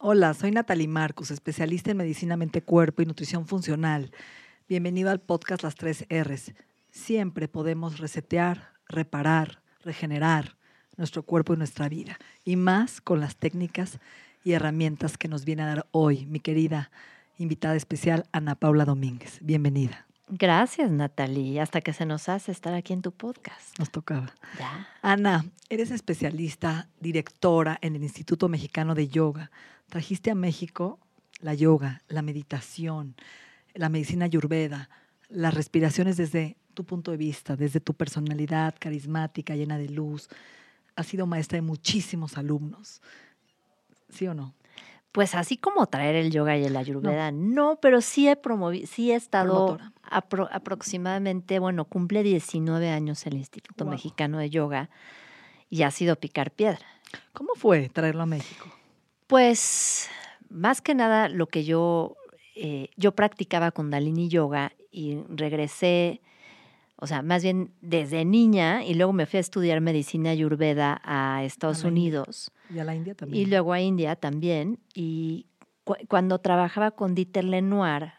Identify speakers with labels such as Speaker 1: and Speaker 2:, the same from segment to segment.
Speaker 1: Hola, soy Natalie Marcus, especialista en medicina mente-cuerpo y nutrición funcional. Bienvenido al podcast Las Tres R's. Siempre podemos resetear, reparar, regenerar nuestro cuerpo y nuestra vida. Y más con las técnicas y herramientas que nos viene a dar hoy mi querida invitada especial Ana Paula Domínguez. Bienvenida.
Speaker 2: Gracias, Natalie. Hasta que se nos hace estar aquí en tu podcast.
Speaker 1: Nos tocaba.
Speaker 2: Ya.
Speaker 1: Ana, eres especialista, directora en el Instituto Mexicano de Yoga. Trajiste a México la yoga, la meditación, la medicina ayurveda, las respiraciones desde tu punto de vista, desde tu personalidad carismática, llena de luz. Has sido maestra de muchísimos alumnos. ¿Sí o no?
Speaker 2: Pues así como traer el yoga y el ayurveda, no, pero sí he promovido, sí he estado apro- aproximadamente, bueno, cumple 19 años el Instituto
Speaker 1: Wow.
Speaker 2: Mexicano de Yoga y ha sido picar piedra.
Speaker 1: ¿Cómo fue traerlo a México?
Speaker 2: Pues más que nada lo que yo, eh, yo practicaba Kundalini Yoga y regresé, o sea, más bien desde niña y luego me fui a estudiar medicina ayurveda a Estados
Speaker 1: India.
Speaker 2: Unidos.
Speaker 1: Y a la India también.
Speaker 2: Y luego a India también. Y cu- cuando trabajaba con Dieter Lenoir,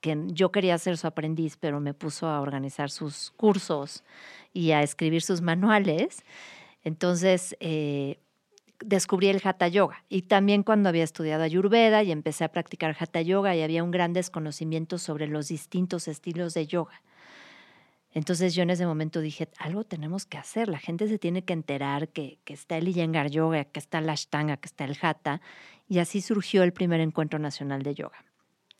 Speaker 2: que yo quería ser su aprendiz, pero me puso a organizar sus cursos y a escribir sus manuales, entonces eh, descubrí el Hatha Yoga. Y también cuando había estudiado Ayurveda y empecé a practicar Hatha Yoga y había un gran desconocimiento sobre los distintos estilos de yoga. Entonces yo en ese momento dije, algo tenemos que hacer, la gente se tiene que enterar que, que está el Iyengar Yoga, que está el Ashtanga, que está el Hatha, y así surgió el primer encuentro nacional de yoga,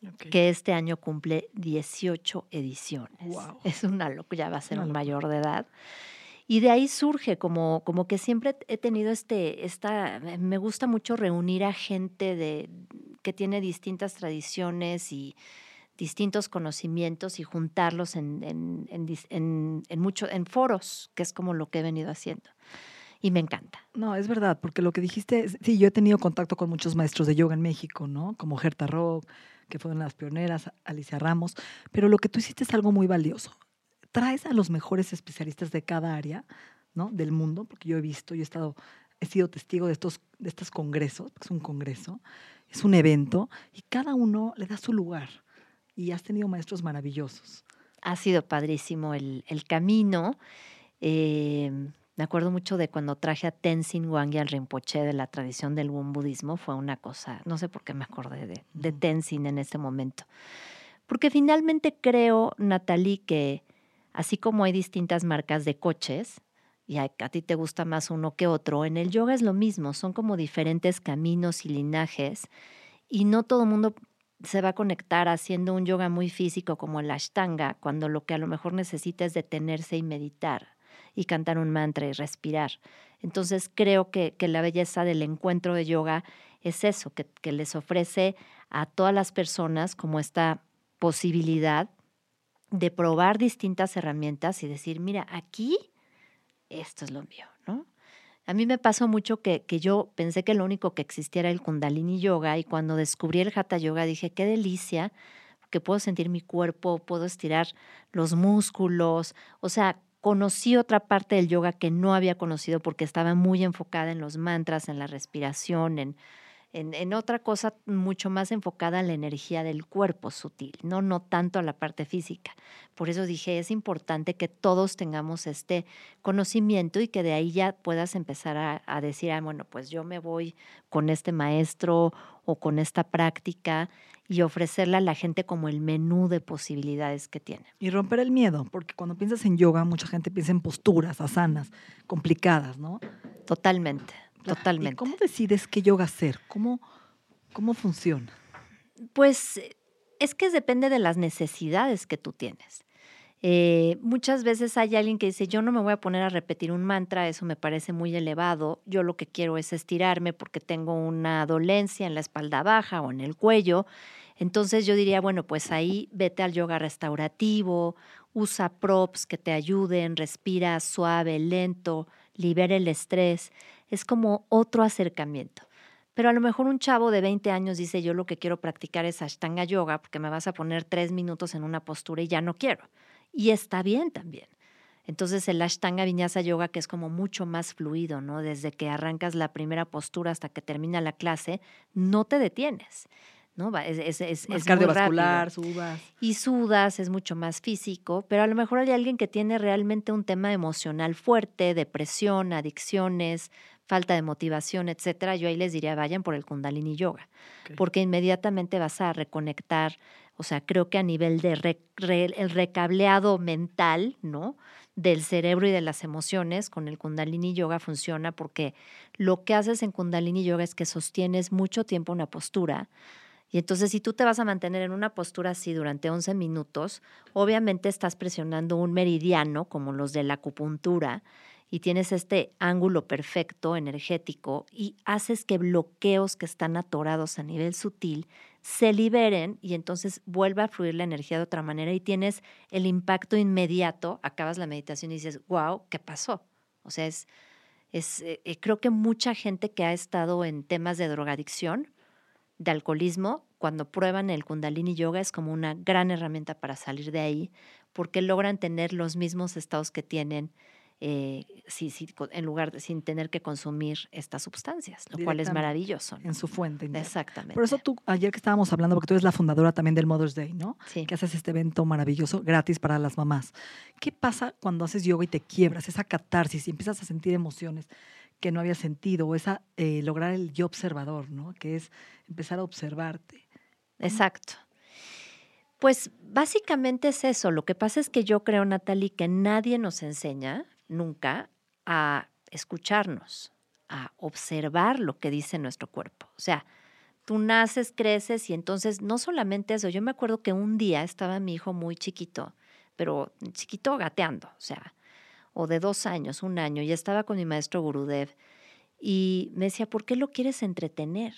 Speaker 1: Ok.
Speaker 2: que este año cumple 18 ediciones.
Speaker 1: Guau.
Speaker 2: Es una locura, ya va a ser
Speaker 1: Una
Speaker 2: un
Speaker 1: locura.
Speaker 2: mayor de edad. Y de ahí surge como, como que siempre he tenido este, esta, me gusta mucho reunir a gente de, que tiene distintas tradiciones y distintos conocimientos y juntarlos en, en, en, foros, que es como lo que he venido haciendo. Y me encanta.
Speaker 1: No, es verdad, porque lo que dijiste, sí, yo he tenido contacto con muchos maestros de yoga en México, ¿no? Como Gerta Rock, que fueron las pioneras, Alicia Ramos, pero lo que tú hiciste es algo muy valioso. Traes a los mejores especialistas de cada área, ¿no? Del mundo, porque yo he visto, yo he estado, he sido testigo de estos, de estos congresos, es un congreso, es un evento, y cada uno le da su lugar. Y has tenido maestros maravillosos.
Speaker 2: Ha sido padrísimo el, el camino. Eh, me acuerdo mucho de cuando traje a Tenzin Wangyal al Rinpoche de la tradición del Won budismo. Fue una cosa, no sé por qué me acordé de, de. Tenzin en ese momento. Porque finalmente creo, Natalie, que así como hay distintas marcas de coches, y a, a ti te gusta más uno que otro, en el yoga es lo mismo, son como diferentes caminos y linajes, y no todo el mundo se va a conectar haciendo un yoga muy físico como el Ashtanga, cuando lo que a lo mejor necesita es detenerse y meditar y cantar un mantra y respirar. Entonces creo que, que la belleza del encuentro de yoga es eso, que, que les ofrece a todas las personas como esta posibilidad de probar distintas herramientas y decir, mira, aquí esto es lo mío. A mí me pasó mucho que, que yo pensé que lo único que existía era el Kundalini Yoga y cuando descubrí el Hatha Yoga dije, qué delicia, que puedo sentir mi cuerpo, puedo estirar los músculos, o sea, conocí otra parte del yoga que no había conocido porque estaba muy enfocada en los mantras, en la respiración, en, en, en, otra cosa mucho más enfocada a la energía del cuerpo sutil, ¿no? no tanto a la parte física. Por eso dije, es importante que todos tengamos este conocimiento y que de ahí ya puedas empezar a, a decir, ah, bueno, pues yo me voy con este maestro o con esta práctica y ofrecerle a la gente como el menú de posibilidades que tiene.
Speaker 1: Y romper el miedo, porque cuando piensas en yoga, mucha gente piensa en posturas, asanas, complicadas, ¿no?
Speaker 2: Totalmente. Totalmente.
Speaker 1: ¿Y cómo decides qué yoga hacer? ¿Cómo, cómo funciona?
Speaker 2: Pues es que depende de las necesidades que tú tienes. Eh, muchas veces hay alguien que dice, yo no me voy a poner a repetir un mantra, eso me parece muy elevado, yo lo que quiero es estirarme porque tengo una dolencia en la espalda baja o en el cuello. Entonces yo diría, bueno, pues ahí vete al yoga restaurativo, usa props que te ayuden, respira suave, lento, libera el estrés. Es como otro acercamiento. Pero a lo mejor un chavo de 20 años dice, yo lo que quiero practicar es Ashtanga Yoga porque me vas a poner tres minutos en una postura y ya no quiero. Y está bien también. Entonces el Ashtanga Vinyasa Yoga, que es como mucho más fluido, ¿no? Desde que arrancas la primera postura hasta que termina la clase, no te detienes. ¿No? Es, es,
Speaker 1: es, cardiovascular, sudas.
Speaker 2: Y sudas, es mucho más físico, pero a lo mejor hay alguien que tiene realmente un tema emocional fuerte, depresión, adicciones, falta de motivación, etcétera. Yo ahí les diría, vayan por el Kundalini Yoga, porque inmediatamente vas a reconectar o sea, creo que a nivel de el recableado mental, ¿no? Del cerebro y de las emociones con el Kundalini Yoga funciona porque lo que haces en Kundalini Yoga es que sostienes mucho tiempo una postura. Y entonces si tú te vas a mantener en una postura así durante 11 minutos, obviamente estás presionando un meridiano como los de la acupuntura y tienes este ángulo perfecto energético y haces que bloqueos que están atorados a nivel sutil se liberen y entonces vuelva a fluir la energía de otra manera y tienes el impacto inmediato, acabas la meditación y dices, wow, ¿qué pasó? O sea, es, es eh, eh, creo que mucha gente que ha estado en temas de drogadicción, de alcoholismo, cuando prueban el kundalini yoga es como una gran herramienta para salir de ahí, porque logran tener los mismos estados que tienen eh, en lugar de, sin tener que consumir estas sustancias, lo cual es maravilloso.
Speaker 1: En su fuente.
Speaker 2: Exactamente.
Speaker 1: Por eso tú, ayer que estábamos hablando, porque tú eres la fundadora también del Mother's Day, ¿no?
Speaker 2: Sí.
Speaker 1: Que haces este evento maravilloso, gratis para las mamás. ¿Qué pasa cuando haces yoga y te quiebras, esa catarsis y empiezas a sentir emociones que no habías sentido, o esa eh, lograr el yo observador, ¿no? Que es empezar a observarte.
Speaker 2: Exacto. Pues básicamente es eso. Lo que pasa es que yo creo, Natalie, que nadie nos enseña nunca a escucharnos, a observar lo que dice nuestro cuerpo. O sea, tú naces, creces y entonces no solamente eso, yo me acuerdo que un día estaba mi hijo muy chiquito, pero chiquito gateando, o sea, o de dos años, un año, y estaba con mi maestro Gurudev y me decía, ¿por qué lo quieres entretener?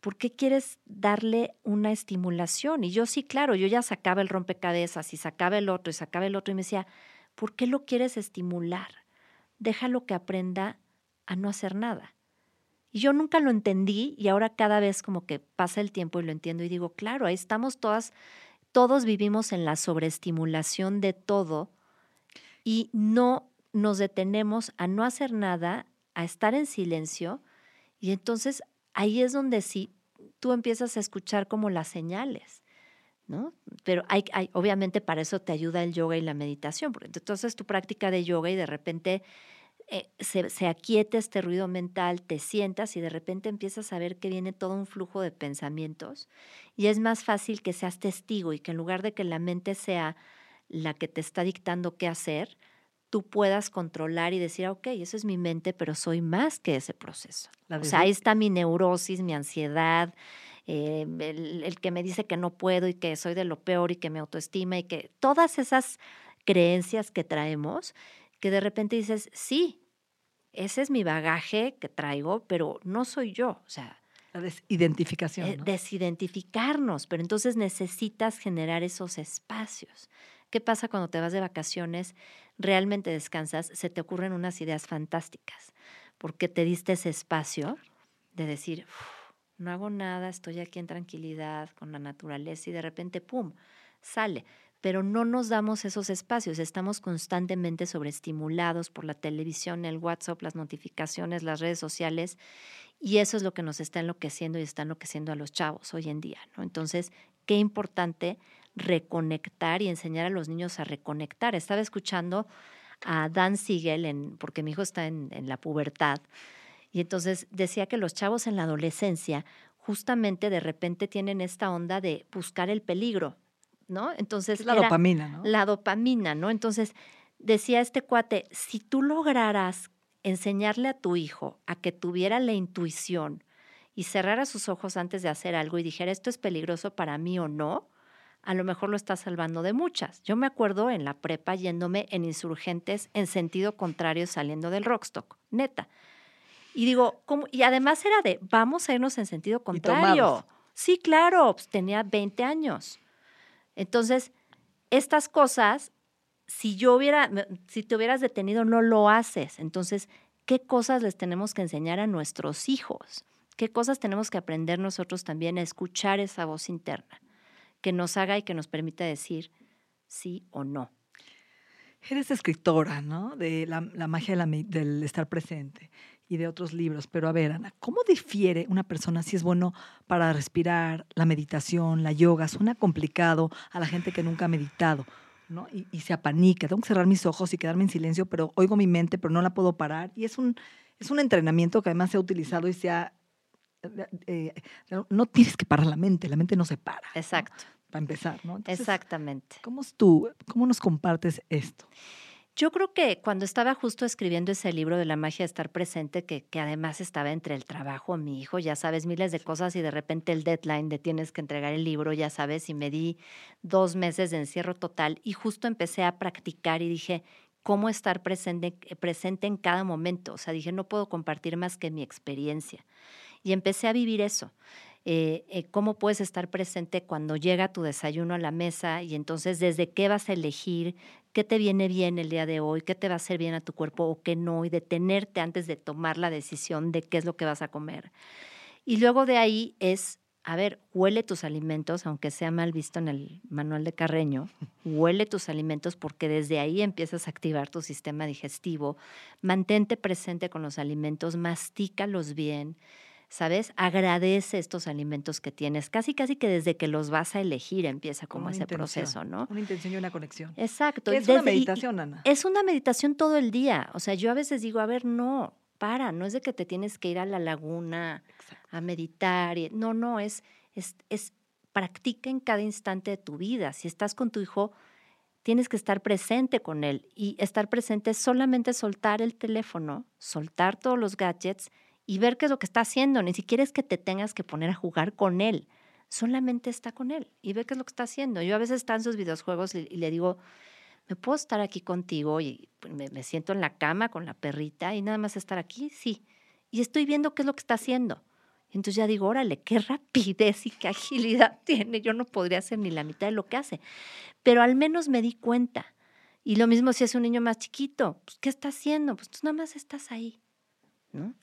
Speaker 2: ¿Por qué quieres darle una estimulación? Y yo sí, claro, yo ya sacaba el rompecabezas y sacaba el otro y sacaba el otro y me decía, ¿Por qué lo quieres estimular? Déjalo que aprenda a no hacer nada. Y yo nunca lo entendí y ahora cada vez como que pasa el tiempo y lo entiendo y digo, claro, ahí estamos todas, todos vivimos en la sobreestimulación de todo y no nos detenemos a no hacer nada, a estar en silencio y entonces ahí es donde sí tú empiezas a escuchar como las señales. ¿no? Pero hay, obviamente para eso te ayuda el yoga y la meditación, porque entonces tu práctica de yoga y de repente eh, se, se aquieta este ruido mental, te sientas y de repente empiezas a ver que viene todo un flujo de pensamientos y es más fácil que seas testigo y que en lugar de que la mente sea la que te está dictando qué hacer, tú puedas controlar y decir, ok, eso es mi mente, pero soy más que ese proceso. o sea, ahí está mi neurosis, mi ansiedad, eh, el, que me dice que no puedo y que soy de lo peor y que me autoestima y que todas esas creencias que traemos, que de repente dices, sí, ese es mi bagaje que traigo, pero no soy yo. O sea,
Speaker 1: la desidentificación. Eh,
Speaker 2: desidentificarnos, pero entonces necesitas generar esos espacios. ¿Qué pasa cuando te vas de vacaciones? Realmente descansas, se te ocurren unas ideas fantásticas, porque te diste ese espacio de decir, no hago nada, estoy aquí en tranquilidad con la naturaleza y de repente, ¡pum!, sale. Pero no nos damos esos espacios, estamos constantemente sobreestimulados por la televisión, el WhatsApp, las notificaciones, las redes sociales, y eso es lo que nos está enloqueciendo y está enloqueciendo a los chavos hoy en día. Entonces, qué importante reconectar y enseñar a los niños a reconectar. Estaba escuchando a Dan Siegel, en, porque mi hijo está en, en la pubertad, y entonces decía que los chavos en la adolescencia justamente de repente tienen esta onda de buscar el peligro, ¿no? Entonces...
Speaker 1: la dopamina, ¿no?
Speaker 2: La dopamina, ¿no? Entonces decía este cuate, si tú lograras enseñarle a tu hijo a que tuviera la intuición y cerrara sus ojos antes de hacer algo y dijera, esto es peligroso para mí o no, a lo mejor lo estás salvando de muchas. Yo me acuerdo en la prepa yéndome en insurgentes en sentido contrario saliendo del Rockstock, neta. Y digo, ¿cómo? y además era de, vamos a irnos en sentido contrario. Sí, claro, pues tenía 20 años. Entonces, estas cosas, si yo hubiera, si te hubieras detenido, no lo haces. Entonces, ¿qué cosas les tenemos que enseñar a nuestros hijos? ¿Qué cosas tenemos que aprender nosotros también a escuchar esa voz interna que nos haga y que nos permita decir sí o no?
Speaker 1: Eres escritora, ¿no? De la, magia del estar presente y de otros libros. Pero a ver, Ana, ¿cómo difiere una persona si es bueno para respirar, la meditación, la yoga? Suena complicado a la gente que nunca ha meditado. ¿no? Y, y, se apanica. Tengo que cerrar mis ojos y quedarme en silencio, pero oigo mi mente, pero no la puedo parar. Y es un, es un entrenamiento que además se ha utilizado y se ha eh, no tienes que parar la mente, la mente no se para.
Speaker 2: Exacto.
Speaker 1: Para empezar, ¿no?
Speaker 2: Exactamente.
Speaker 1: ¿Cómo es tú? ¿Cómo nos compartes esto?
Speaker 2: Yo creo que cuando estaba justo escribiendo ese libro de la magia de estar presente, que, que, además estaba entre el trabajo, mi hijo, ya sabes, miles de cosas y de repente el deadline de tienes que entregar el libro, ya sabes, y me di dos meses de encierro total y justo empecé a practicar y dije, ¿cómo estar presente, presente en cada momento? O sea, dije, no puedo compartir más que mi experiencia. Y empecé a vivir eso. Eh, eh, cómo puedes estar presente cuando llega tu desayuno a la mesa y entonces desde qué vas a elegir, qué te viene bien el día de hoy, qué te va a hacer bien a tu cuerpo o qué no, y detenerte antes de tomar la decisión de qué es lo que vas a comer. Y luego de ahí es, a ver, huele tus alimentos, aunque sea mal visto en el manual de Carreño, huele tus alimentos porque desde ahí empiezas a activar tu sistema digestivo, mantente presente con los alimentos, mastícalos bien ¿sabes? Agradece estos alimentos que tienes. Casi, casi que desde que los vas a elegir empieza como, ese proceso, ¿no?
Speaker 1: Una intención y una conexión.
Speaker 2: Exacto.
Speaker 1: es una meditación, Ana.
Speaker 2: Es una meditación todo el día. O sea, yo a veces digo, a ver, no, para, no es de que te tienes que ir a la laguna a meditar. no, no, es, es, es practica en cada instante de tu vida. Si estás con tu hijo, tienes que estar presente con él. Y estar presente es solamente soltar el teléfono, soltar todos los gadgets y ver qué es lo que está haciendo. Ni siquiera es que te tengas que poner a jugar con él. Solamente está con él y ve qué es lo que está haciendo. Yo a veces están en sus videojuegos y, le digo, ¿me puedo estar aquí contigo? Y pues, me, siento en la cama con la perrita y nada más estar aquí. Sí. Y estoy viendo qué es lo que está haciendo. Entonces ya digo, órale, qué rapidez y qué agilidad tiene. Yo no podría hacer ni la mitad de lo que hace. Pero al menos me di cuenta. Y lo mismo si es un niño más chiquito. Pues, ¿Qué está haciendo? Pues tú nada más estás ahí.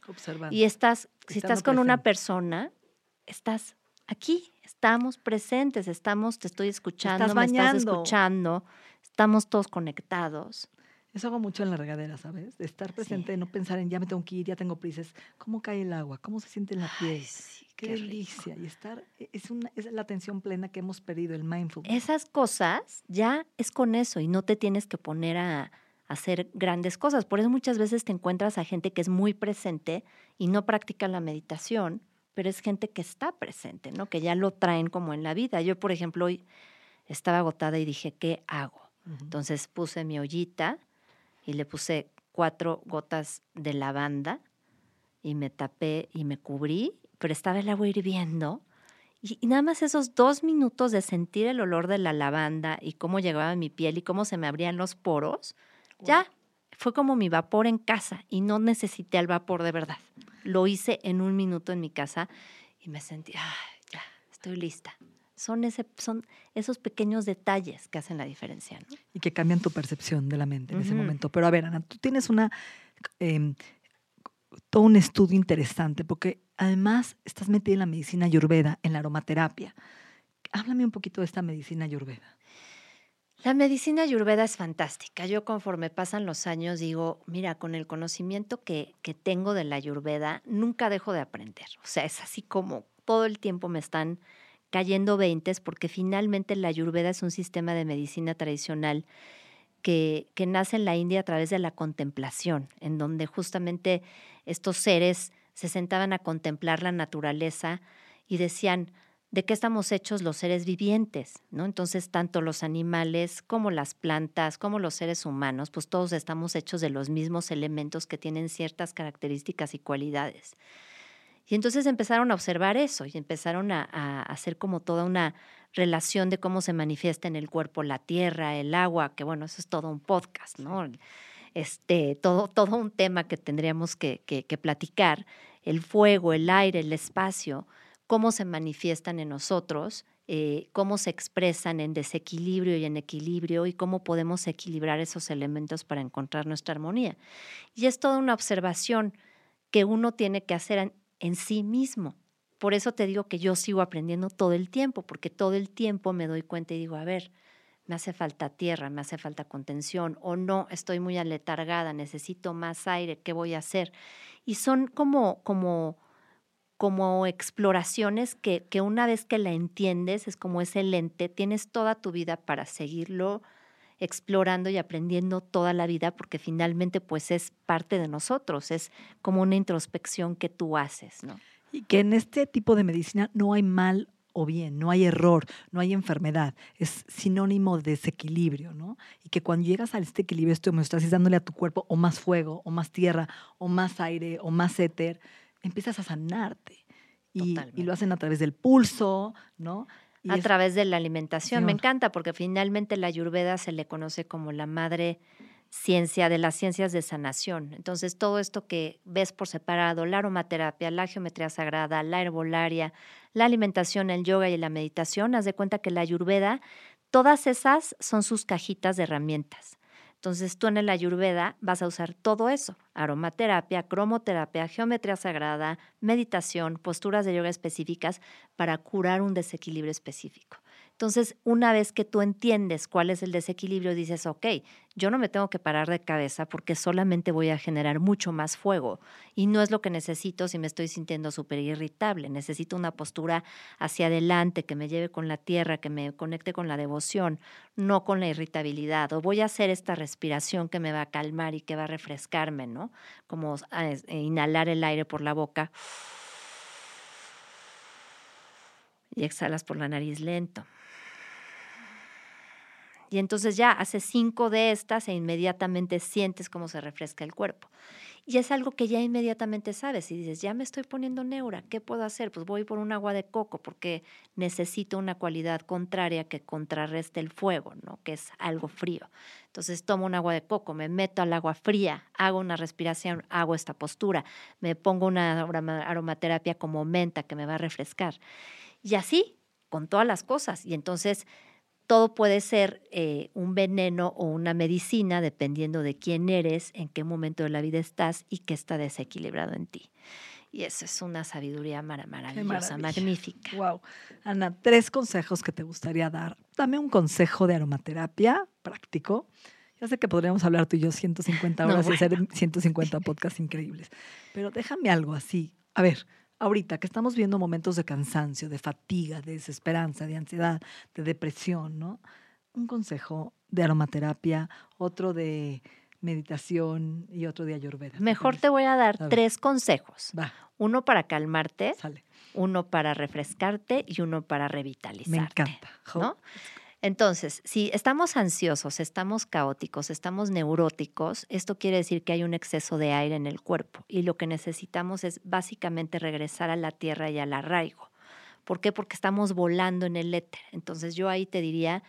Speaker 1: Observando.
Speaker 2: Y estás, si estás con una persona, estás aquí, estamos presentes, estamos, te estoy escuchando, estás me estás escuchando, estamos todos conectados.
Speaker 1: Eso hago mucho en la regadera, ¿sabes? De estar presente, no pensar en ya me tengo que ir, ya tengo prisa. ¿Cómo cae el agua? ¿Cómo se siente en la piel? qué, delicia. Y estar, e, es, una, es la atención plena que hemos perdido, el mindfulness.
Speaker 2: Esas cosas ya es con eso y no te tienes que poner a, hacer grandes cosas. Por eso muchas veces te encuentras a gente que es muy presente y no practica la meditación, pero es gente que está presente, ¿no? Que ya lo traen como en la vida. Yo, por ejemplo, hoy estaba agotada y dije, ¿qué hago? Entonces puse mi ollita y le puse cuatro gotas de lavanda y me tapé y me cubrí, pero estaba el agua hirviendo. Y, y, nada más esos dos minutos de sentir el olor de la lavanda y cómo llegaba a mi piel y cómo se me abrían los poros, ya, fue como mi vapor en casa y no necesité el vapor de verdad. Lo hice en un minuto en mi casa y me sentí, ya, estoy lista. Son, ese, son esos pequeños detalles que hacen la diferencia.
Speaker 1: Y que cambian tu percepción de la mente en ese momento. Pero a ver, Ana, tú tienes una, em, todo un estudio interesante porque además estás metida en la medicina ayurveda, en la aromaterapia. Háblame un poquito de esta medicina ayurveda.
Speaker 2: La medicina ayurveda es fantástica. Yo conforme pasan los años digo, mira, con el conocimiento que, que tengo de la ayurveda, nunca dejo de aprender. O sea, es así como todo el tiempo me están cayendo veintes porque finalmente la ayurveda es un sistema de medicina tradicional que, que nace en la India a través de la contemplación, en donde justamente estos seres se sentaban a contemplar la naturaleza y decían, de qué estamos hechos los seres vivientes, ¿no? Entonces, tanto los animales como las plantas, como los seres humanos, pues todos estamos hechos de los mismos elementos que tienen ciertas características y cualidades. Y entonces empezaron a observar eso y empezaron a, a, hacer como toda una relación de cómo se manifiesta en el cuerpo la tierra, el agua, que bueno, eso es todo un podcast, ¿no? Este, todo, todo un tema que tendríamos que, que, que platicar, el fuego, el aire, el espacio, cómo se manifiestan en nosotros eh, cómo se expresan en desequilibrio y en equilibrio y cómo podemos equilibrar esos elementos para encontrar nuestra armonía. Y es toda una observación que uno tiene que hacer en, sí mismo. Por eso te digo que yo sigo aprendiendo todo el tiempo, porque todo el tiempo me doy cuenta y digo, a ver, me hace falta tierra, me hace falta contención, o no, estoy muy aletargada, necesito más aire, ¿qué voy a hacer? Y son como, como como exploraciones que, que una vez que la entiendes, es como ese lente, tienes toda tu vida para seguirlo explorando y aprendiendo toda la vida, porque finalmente pues es parte de nosotros, es como una introspección que tú haces, ¿no?
Speaker 1: Y que en este tipo de medicina no hay mal o bien, no hay error, no hay enfermedad, es sinónimo de desequilibrio, ¿no? Y que cuando llegas a este equilibrio, esto estás dándole a tu cuerpo o más fuego, o más tierra, o más aire, o más éter, empiezas a sanarte. Y, y, lo hacen a través del pulso, ¿no?
Speaker 2: Y a través de la alimentación. Me encanta porque finalmente la ayurveda se le conoce como la madre ciencia de las ciencias de sanación. Entonces, todo esto que ves por separado, la aromaterapia, la geometría sagrada, la herbolaria, la alimentación, el yoga y la meditación, haz de cuenta que la ayurveda, todas esas son sus cajitas de herramientas. Entonces tú en la ayurveda vas a usar todo eso, aromaterapia, cromoterapia, geometría sagrada, meditación, posturas de yoga específicas para curar un desequilibrio específico. Entonces, una vez que tú entiendes cuál es el desequilibrio, dices, ok, yo no me tengo que parar de cabeza porque solamente voy a generar mucho más fuego y no es lo que necesito si me estoy sintiendo súper irritable. Necesito una postura hacia adelante que me lleve con la tierra, que me conecte con la devoción, no con la irritabilidad. O voy a hacer esta respiración que me va a calmar y que va a refrescarme, ¿no? Como eh, inhalar el aire por la boca y exhalas por la nariz lento. Y entonces ya haces cinco de estas e inmediatamente sientes cómo se refresca el cuerpo. Y es algo que ya inmediatamente sabes. Y dices, ya me estoy poniendo neura, ¿qué puedo hacer? Pues voy por un agua de coco porque necesito una cualidad contraria que contrarreste el fuego, ¿no? Que es algo frío. Entonces tomo un agua de coco, me meto al agua fría, hago una respiración, hago esta postura, me pongo una aromaterapia como menta que me va a refrescar. Y así, con todas las cosas. Y entonces todo puede ser eh, un veneno o una medicina dependiendo de quién eres, en qué momento de la vida estás y qué está desequilibrado en ti. Y eso es una sabiduría maravillosa, magnífica.
Speaker 1: Wow. Ana, tres consejos que te gustaría dar. Dame un consejo de aromaterapia práctico. Ya sé que podríamos hablar tú y yo 150 horas y hacer 150 podcasts increíbles, pero déjame algo así. A ver, ahorita que estamos viendo momentos de cansancio, de fatiga, de desesperanza, de ansiedad, de depresión, ¿no? Un consejo de aromaterapia, otro de meditación y otro de ayurveda.
Speaker 2: Mejor te voy a dar tres consejos. Uno para calmarte, uno para refrescarte y uno para revitalizarte. Me
Speaker 1: encanta.
Speaker 2: ¿no? Entonces, si estamos ansiosos, estamos caóticos, estamos neuróticos, esto quiere decir que hay un exceso de aire en el cuerpo y lo que necesitamos es básicamente regresar a la tierra y al arraigo. ¿Por qué? Porque estamos volando en el éter. Entonces yo ahí te diría,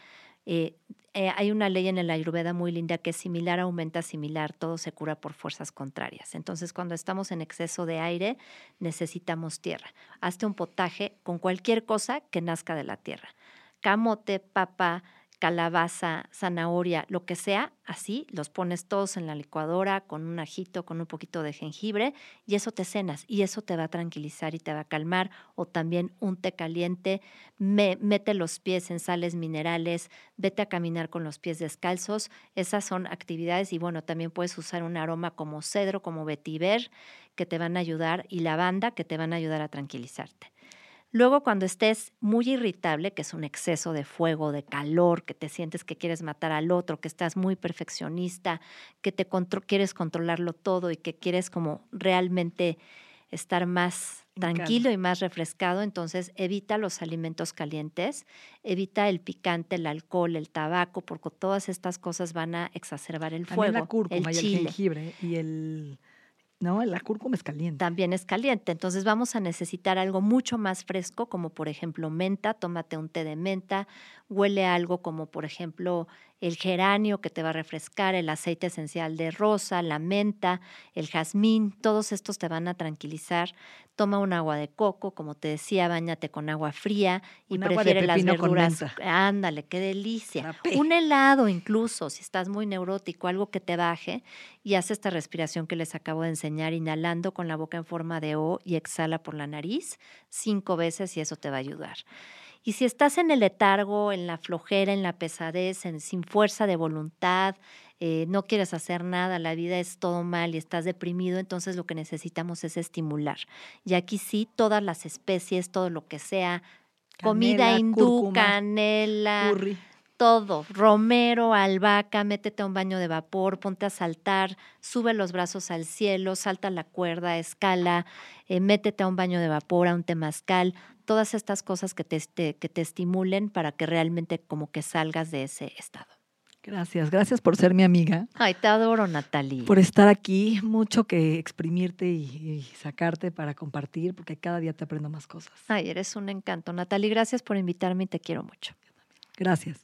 Speaker 2: eh, eh, hay una ley en el Ayurveda muy linda que es similar aumenta similar, todo se cura por fuerzas contrarias. Entonces, cuando estamos en exceso de aire, necesitamos tierra. Hazte un potaje con cualquier cosa que nazca de la tierra camote, papa, calabaza, zanahoria, lo que sea, así los pones todos en la licuadora con un ajito, con un poquito de jengibre y eso te cenas y eso te va a tranquilizar y te va a calmar o también un té caliente, mete los pies en sales minerales, vete a caminar con los pies descalzos, esas son actividades y bueno, también puedes usar un aroma como cedro, como vetiver que te van a ayudar y lavanda que te van a ayudar a tranquilizarte. Luego, cuando estés muy irritable, que es un exceso de fuego, de calor, que te sientes que quieres matar al otro, que estás muy perfeccionista, que te quieres controlarlo todo y que quieres como realmente estar más tranquilo y más refrescado, entonces evita los alimentos calientes, evita el picante, el alcohol, el tabaco, porque todas estas cosas van a exacerbar el fuego.
Speaker 1: la cúrcuma el y el jengibre y el No, la cúrcuma es caliente.
Speaker 2: También es caliente. Entonces vamos a necesitar algo mucho más fresco, como por ejemplo menta. Tómate un té de menta. Huele algo como por ejemplo el geranio que te va a refrescar, el aceite esencial de rosa, la menta, el jazmín. Todos estos te van a tranquilizar. Toma un agua de coco, como te decía, bañate con agua fría y
Speaker 1: Un
Speaker 2: prefiere las verduras. Ándale, qué delicia. Un helado incluso, si estás muy neurótico, algo que te baje y haz esta respiración que les acabo de enseñar, inhalando con la boca en forma de O y exhala por la nariz cinco veces y eso te va a ayudar. Y si estás en el letargo, en la flojera, en la pesadez, en- sin fuerza de voluntad, eh, no quieres hacer nada, la vida es todo mal y estás deprimido, entonces lo que necesitamos es estimular. Y aquí sí, todas las especies, todo lo que sea, comida
Speaker 1: Canela,
Speaker 2: hindú,
Speaker 1: cúrcuma,
Speaker 2: canela,
Speaker 1: Curry.
Speaker 2: Todo, romero, albahaca, métete a un baño de vapor, ponte a saltar, sube los brazos al cielo, salta la cuerda, escala, eh, métete a un baño de vapor, a un temazcal, todas estas cosas que te, este- que te estimulen para que realmente como que salgas de ese estado.
Speaker 1: Gracias, gracias por ser mi amiga,
Speaker 2: Ay, te adoro, Natalie.
Speaker 1: por estar aquí, mucho que exprimirte y, y sacarte para compartir, porque cada día te aprendo más cosas.
Speaker 2: Ay, eres un encanto, Natalie. Gracias por invitarme y te quiero mucho.
Speaker 1: Gracias.